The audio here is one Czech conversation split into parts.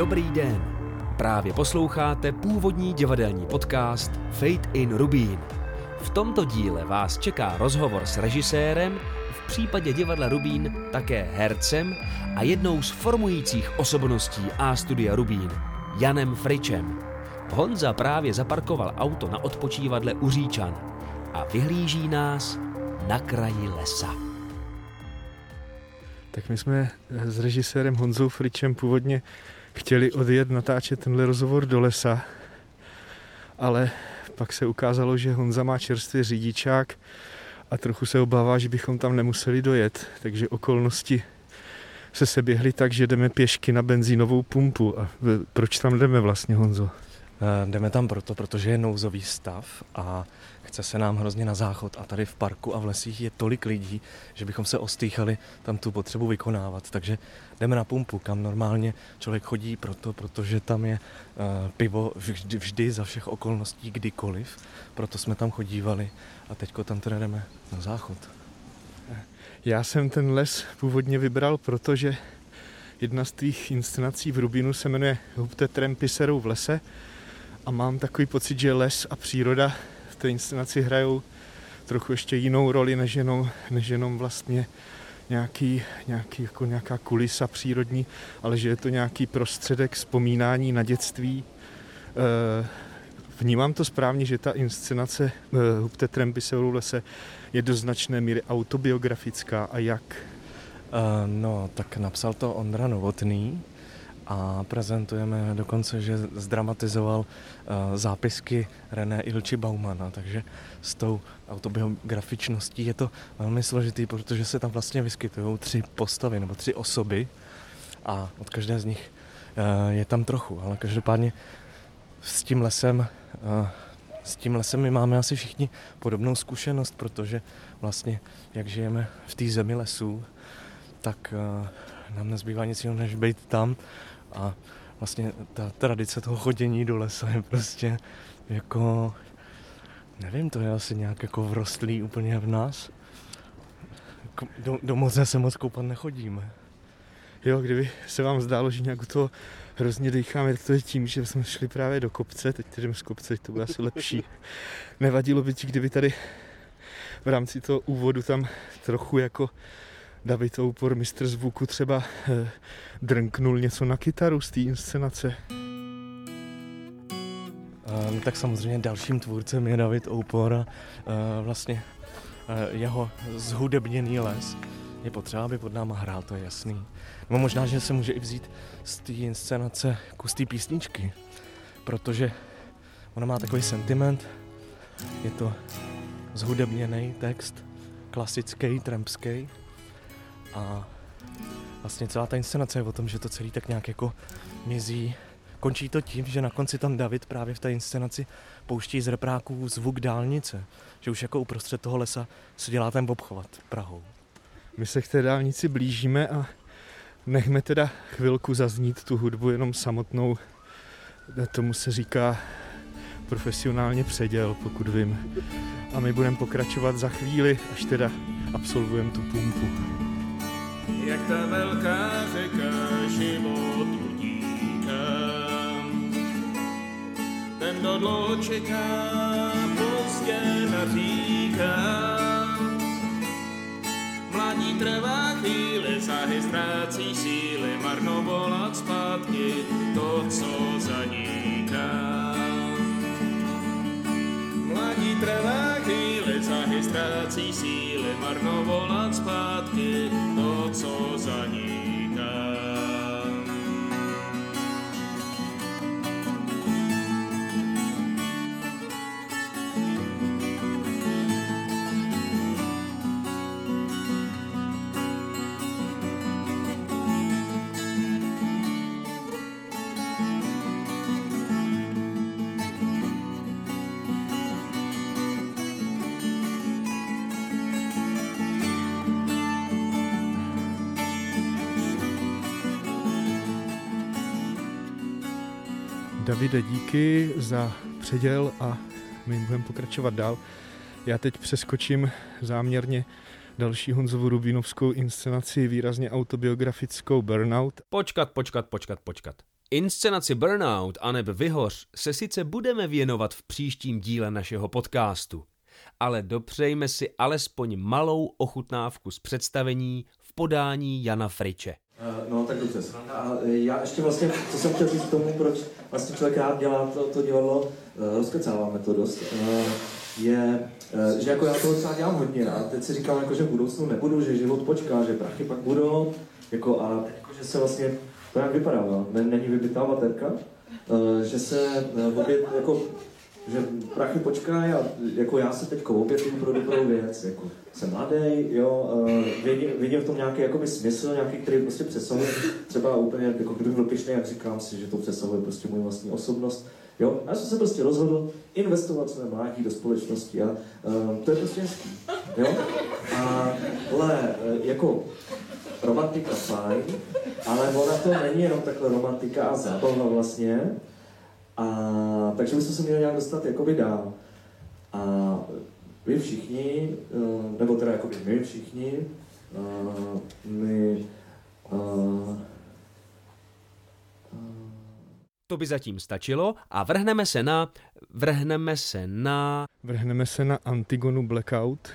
Dobrý den. Právě posloucháte původní divadelní podcast Fate in Rubín. V tomto díle vás čeká rozhovor s režisérem, v případě divadla Rubín také hercem a jednou z formujících osobností A studia Rubín, Janem Fričem. Honza právě zaparkoval auto na odpočívadle u Říčan a vyhlíží nás na kraji lesa. Tak my jsme s režisérem Honzou Fričem původně chtěli odjet natáčet tenhle rozhovor do lesa, ale pak se ukázalo, že Honza má čerstvý řidičák a trochu se obává, že bychom tam nemuseli dojet, takže okolnosti se seběhly tak, že jdeme pěšky na benzínovou pumpu. A proč tam jdeme vlastně, Honzo? Eh, jdeme tam proto, protože je nouzový stav a chce se nám hrozně na záchod a tady v parku a v lesích je tolik lidí, že bychom se ostýchali tam tu potřebu vykonávat. Takže jdeme na pumpu, kam normálně člověk chodí proto, protože tam je uh, pivo vždy, vždy za všech okolností kdykoliv. Proto jsme tam chodívali a teďko tam teda jdeme na záchod. Já jsem ten les původně vybral, protože jedna z tvých inscenací v Rubínu se jmenuje Hubte Trempiserou v lese a mám takový pocit, že les a příroda té inscenaci hrajou trochu ještě jinou roli, než jenom, než jenom vlastně nějaký, nějaký, jako nějaká kulisa přírodní, ale že je to nějaký prostředek vzpomínání na dětství. Eh, vnímám to správně, že ta inscenace eh, Hubte Trempy se lese je do značné míry autobiografická a jak? Uh, no, tak napsal to Ondra Novotný, a prezentujeme dokonce, že zdramatizoval uh, zápisky René Ilči Baumana, takže s tou autobiografičností je to velmi složitý, protože se tam vlastně vyskytují tři postavy nebo tři osoby a od každé z nich uh, je tam trochu, ale každopádně s tím lesem uh, s tím lesem my máme asi všichni podobnou zkušenost, protože vlastně jak žijeme v té zemi lesů, tak nám nezbývá nic jiného, než být tam a vlastně ta tradice toho chodění do lesa je prostě jako, nevím, to je asi nějak jako vrostlý úplně v nás. Jako do, do moře se moc koupat nechodíme. Jo, kdyby se vám zdálo, že nějak to hrozně dýcháme, tak to je tím, že jsme šli právě do kopce, teď jdeme z kopce, to bude asi lepší. Nevadilo by ti, kdyby tady v rámci toho úvodu tam trochu jako David Oupor, mistr zvuku, třeba eh, drnknul něco na kytaru z té inscenace? Um, tak samozřejmě dalším tvůrcem je David Oupor a uh, vlastně uh, jeho zhudebněný les je potřeba, aby pod náma hrál, to je jasný. No možná, že se může i vzít z té inscenace kus té písničky, protože ona má takový sentiment, je to zhudebněný text, klasický, trampský, a vlastně celá ta inscenace je o tom, že to celý tak nějak jako mizí. Končí to tím, že na konci tam David právě v té inscenaci pouští z repráků zvuk dálnice. Že už jako uprostřed toho lesa se dělá ten obchvat Prahou. My se k té dálnici blížíme a nechme teda chvilku zaznít tu hudbu jenom samotnou. Tomu se říká profesionálně předěl, pokud vím. A my budeme pokračovat za chvíli, až teda absolvujeme tu pumpu jak ta velká řeka život utíká. Ten, kdo dlouho čeká, pozdě naříká. Mladí trvá chvíli, záhy ztrácí síly, marno volat zpátky to, co zaniká. Mladí trvá chvíli, záhy ztrácí síly, marno volat zpátky to, co zaniká. Davide, díky za předěl a my budeme pokračovat dál. Já teď přeskočím záměrně další Honzovu Rubínovskou inscenaci, výrazně autobiografickou Burnout. Počkat, počkat, počkat, počkat. Inscenaci Burnout a neb Vyhoř se sice budeme věnovat v příštím díle našeho podcastu, ale dopřejme si alespoň malou ochutnávku z představení v podání Jana Friče. Uh, no, tak dobře. A já ještě vlastně, co jsem chtěl říct k tomu, proč vlastně člověk rád dělá to, to divadlo, uh, rozkecáváme to dost, je, že jako já toho třeba dělám hodně rád. Teď si říkám, jako, že v budoucnu nebudu, že život počká, že prachy pak budou, jako, a jako, že se vlastně, to jak vypadá, no? není vybitá baterka, že se opět, jako že prachy počkají a jako já se teď obětuju pro dobrou věc, jako jsem mladý, jo, uh, vidím, vidím, v tom nějaký jakoby smysl, nějaký, který prostě přesahuje, třeba úplně, jako kdybych byl pišný, jak říkám si, že to přesahuje prostě můj vlastní osobnost, jo, já jsem se prostě rozhodl investovat své mládí do společnosti a uh, to je prostě hezký, jo, a, ale uh, jako romantika fajn, ale ona to není jenom takhle romantika a zábava vlastně, a takže bychom se měli nějak dostat jakoby dál. A vy všichni, eh, nebo teda jakoby my všichni, eh, my eh, to by zatím stačilo a vrhneme se na, vrhneme se na... Vrhneme se na Antigonu Blackout.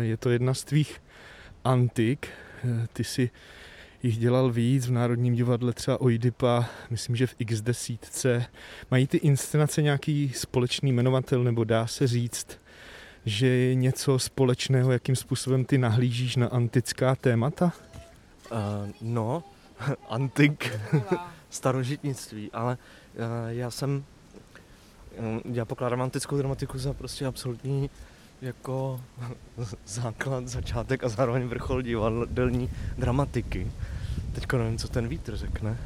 Je to jedna z tvých antik. Ty si jich dělal víc, v Národním divadle třeba Oidipa, myslím, že v x desítce. Mají ty inscenace nějaký společný jmenovatel, nebo dá se říct, že je něco společného, jakým způsobem ty nahlížíš na antická témata? Uh, no, antik, starožitnictví, ale uh, já jsem, já pokládám antickou dramatiku za prostě absolutní jako základ, začátek a zároveň vrchol divadelní dramatiky. Teďko nevím, co ten vítr řekne.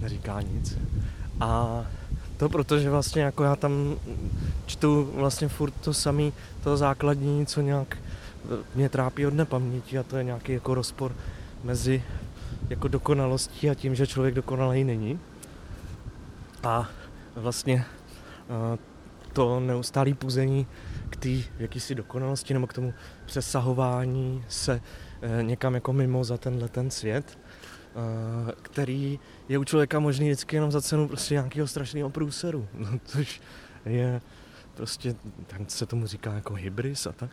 Neříká nic. A to proto, že vlastně jako já tam čtu vlastně furt to samý, to základní, co nějak mě trápí od nepaměti a to je nějaký jako rozpor mezi jako dokonalostí a tím, že člověk dokonalý není. A vlastně to neustálé půzení k té jakýsi dokonalosti nebo k tomu přesahování se eh, někam jako mimo za tenhle ten svět, eh, který je u člověka možný vždycky jenom za cenu prostě nějakého strašného průseru, no, což je prostě, tam se tomu říká jako hybris a tak,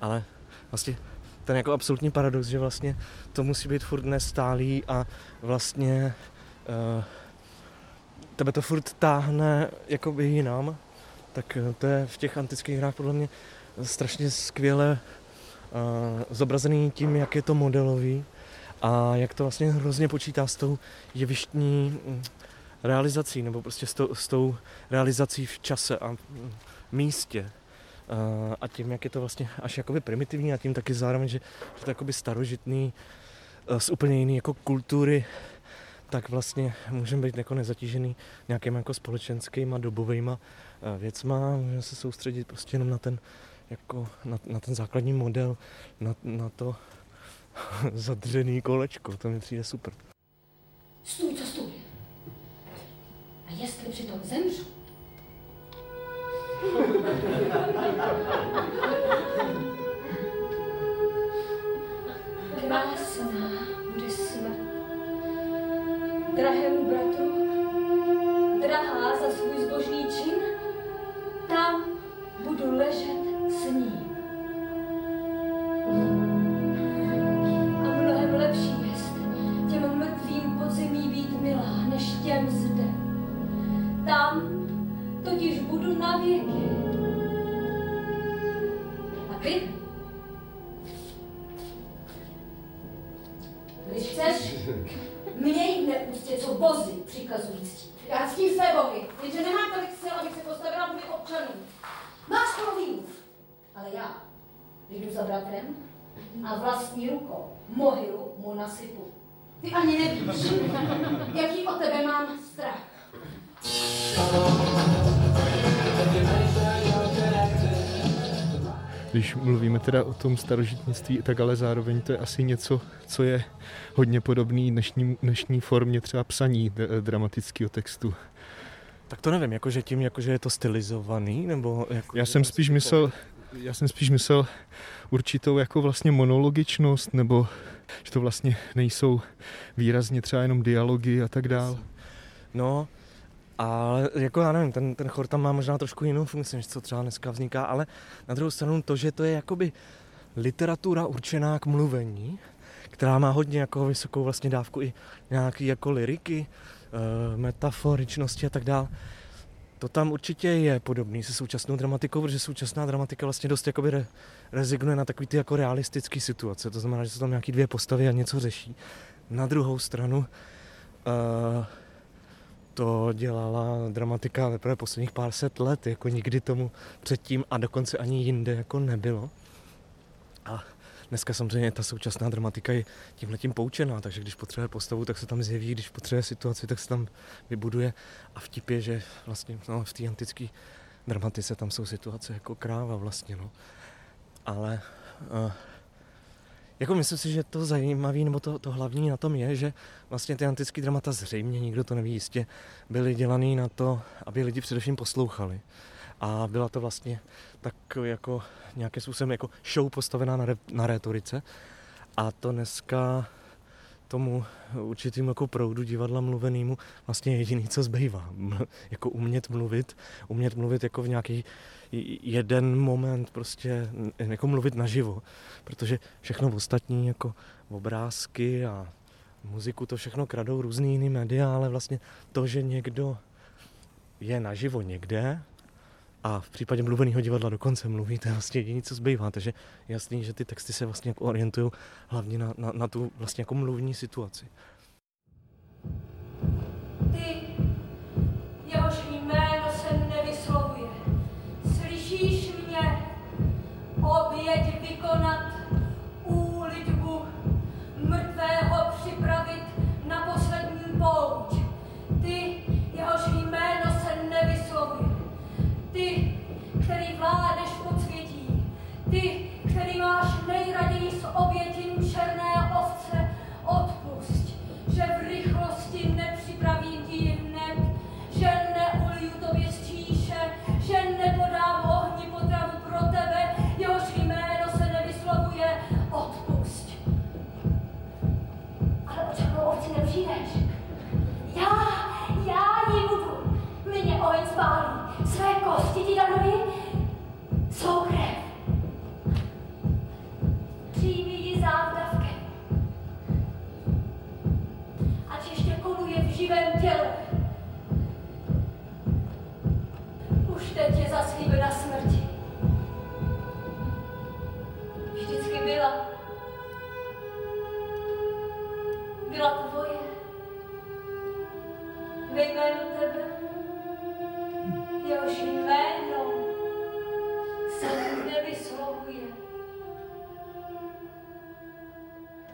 ale vlastně ten jako absolutní paradox, že vlastně to musí být furt nestálý a vlastně uh, tebe to furt táhne jakoby jinam tak eh, to je v těch antických hrách podle mě strašně skvěle uh, zobrazený tím, jak je to modelový a jak to vlastně hrozně počítá s tou jevištní mm, realizací, nebo prostě s, to, s tou realizací v čase a mm, místě. Uh, a tím, jak je to vlastně až jakoby primitivní a tím taky zároveň, že, že to je jakoby starožitný z úplně jiný jako kultury, tak vlastně můžeme být jako nezatížený nějakýma jako společenskýma dobovýma Eh, věcma, můžeme se soustředit prostě jenom na ten, jako na, na ten základní model, na, na to zadřený kolečko, to mi přijde super. Stůj, co stůj. A jestli přitom zemřu, Krásná. Drahému bratru, drahá za svůj zbožný čin, tam budu ležet Chceš, měj v neústě, co bozy přikazující. Já s tím své bohy, jenže nemám tolik sil, abych se postavila vůči občanům. Máš polovinu, ale já jdu za bratrem a vlastní rukou mohylu mu nasypu. Ty ani nevíš, jaký o tebe mám strach. Když mluvíme teda o tom starožitnictví, tak ale zároveň to je asi něco, co je hodně podobný dnešní, dnešní formě třeba psaní dramatického textu. Tak to nevím, jakože tím, jakože je to stylizovaný, nebo... Jako, já jsem spíš myslel, já jsem spíš myslel určitou jako vlastně monologičnost, nebo že to vlastně nejsou výrazně třeba jenom dialogy a tak dál. No, ale jako já nevím, ten, ten chor tam má možná trošku jinou funkci, než co třeba dneska vzniká, ale na druhou stranu to, že to je jakoby literatura určená k mluvení, která má hodně jako vysokou vlastně dávku i nějaký jako liriky, uh, metaforičnosti a tak dále. To tam určitě je podobný se současnou dramatikou, protože současná dramatika vlastně dost jakoby re, rezignuje na takový ty jako realistický situace. To znamená, že jsou tam nějaký dvě postavy a něco řeší. Na druhou stranu uh, to dělala dramatika teprve posledních pár set let, jako nikdy tomu předtím a dokonce ani jinde jako nebylo. A dneska samozřejmě ta současná dramatika je tímhle tím poučená, takže když potřebuje postavu, tak se tam zjeví, když potřebuje situaci, tak se tam vybuduje. A vtip je, že vlastně no, v té antické dramatice tam jsou situace jako kráva vlastně, no. Ale uh, jako myslím si, že to zajímavé, nebo to, to hlavní na tom je, že vlastně ty antické dramata zřejmě, nikdo to neví jistě, byly dělaný na to, aby lidi především poslouchali. A byla to vlastně tak jako nějakým způsobem jako show postavená na, re, na rétorice. A to dneska tomu určitým jako proudu divadla mluvenýmu vlastně jediný, co zbývá. jako umět mluvit, umět mluvit jako v nějaký jeden moment prostě jako mluvit naživo, protože všechno ostatní jako obrázky a muziku to všechno kradou různý jiný média, ale vlastně to, že někdo je naživo někde a v případě mluveného divadla dokonce mluví, to je vlastně jediné, co zbývá. Takže jasný, že ty texty se vlastně jako orientují hlavně na, na, na tu vlastně jako mluvní situaci. Ty, jehož jméno se nevyslovuje, slyšíš mě oběť vykonat, ty, který máš nejraději s obětím živém těle. Už teď je zaslíbena smrti. Vždycky byla. Byla tvoje. Ve jménu tebe, jehož jméno se nevyslovuje.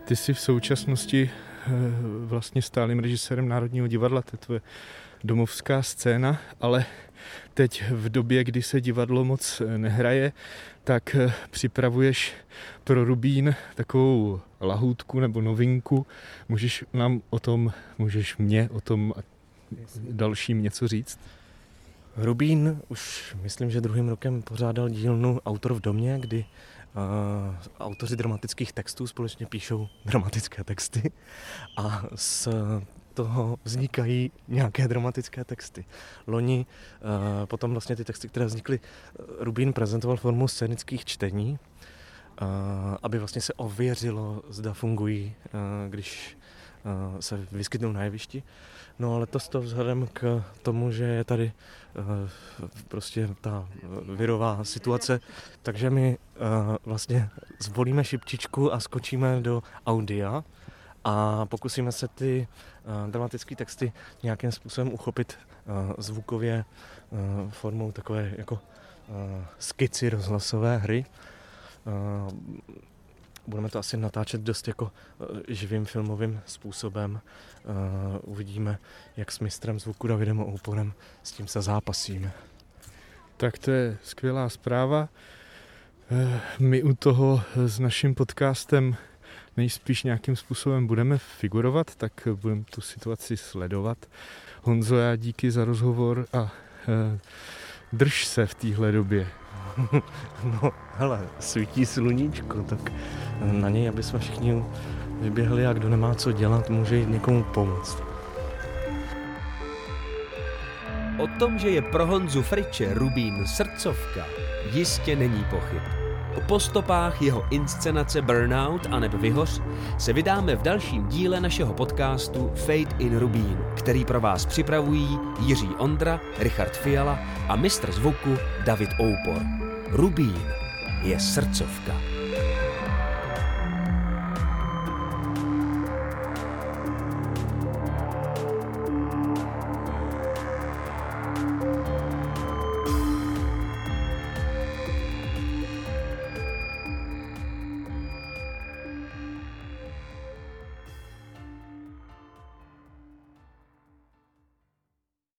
Ty jsi v současnosti vlastně stálým režisérem Národního divadla, to je domovská scéna, ale teď v době, kdy se divadlo moc eh, nehraje, tak eh, připravuješ pro Rubín takovou lahůdku nebo novinku. Můžeš nám o tom, můžeš mě o tom a dalším něco říct? Rubín už myslím, že druhým rokem pořádal dílnu Autor v domě, kdy autoři dramatických textů společně píšou dramatické texty a z toho vznikají nějaké dramatické texty. Loni potom vlastně ty texty, které vznikly, Rubín prezentoval formu scénických čtení, aby vlastně se ověřilo, zda fungují, uh, když se vyskytnou na jevišti. No ale to to vzhledem k tomu, že je tady uh, prostě ta virová situace, takže my uh, vlastně zvolíme šipčičku a skočíme do audia a pokusíme se ty dramatické texty nějakým způsobem uchopit zvukově formou takové jako skici rozhlasové hry. Budeme to asi natáčet dost jako živým filmovým způsobem. Uh, uvidíme, jak s mistrem zvuku Davidem Ouporem s tím se zápasíme. Tak to je skvělá zpráva. My u toho s naším podcastem nejspíš nějakým způsobem budeme figurovat, tak budeme tu situaci sledovat. Honzo, já díky za rozhovor a drž se v téhle době. No, hele, svítí sluníčko, tak na něj, aby jsme všichni vyběhli a kdo nemá co dělat, může jít někomu pomoct. O tom, že je pro Honzu Friče Rubín srdcovka, jistě není pochyb. Po stopách jeho inscenace Burnout a neb Vyhoř se vydáme v dalším díle našeho podcastu Fate in Rubín, který pro vás připravují Jiří Ondra, Richard Fiala a mistr zvuku David Oupor. Rubín je srdcovka.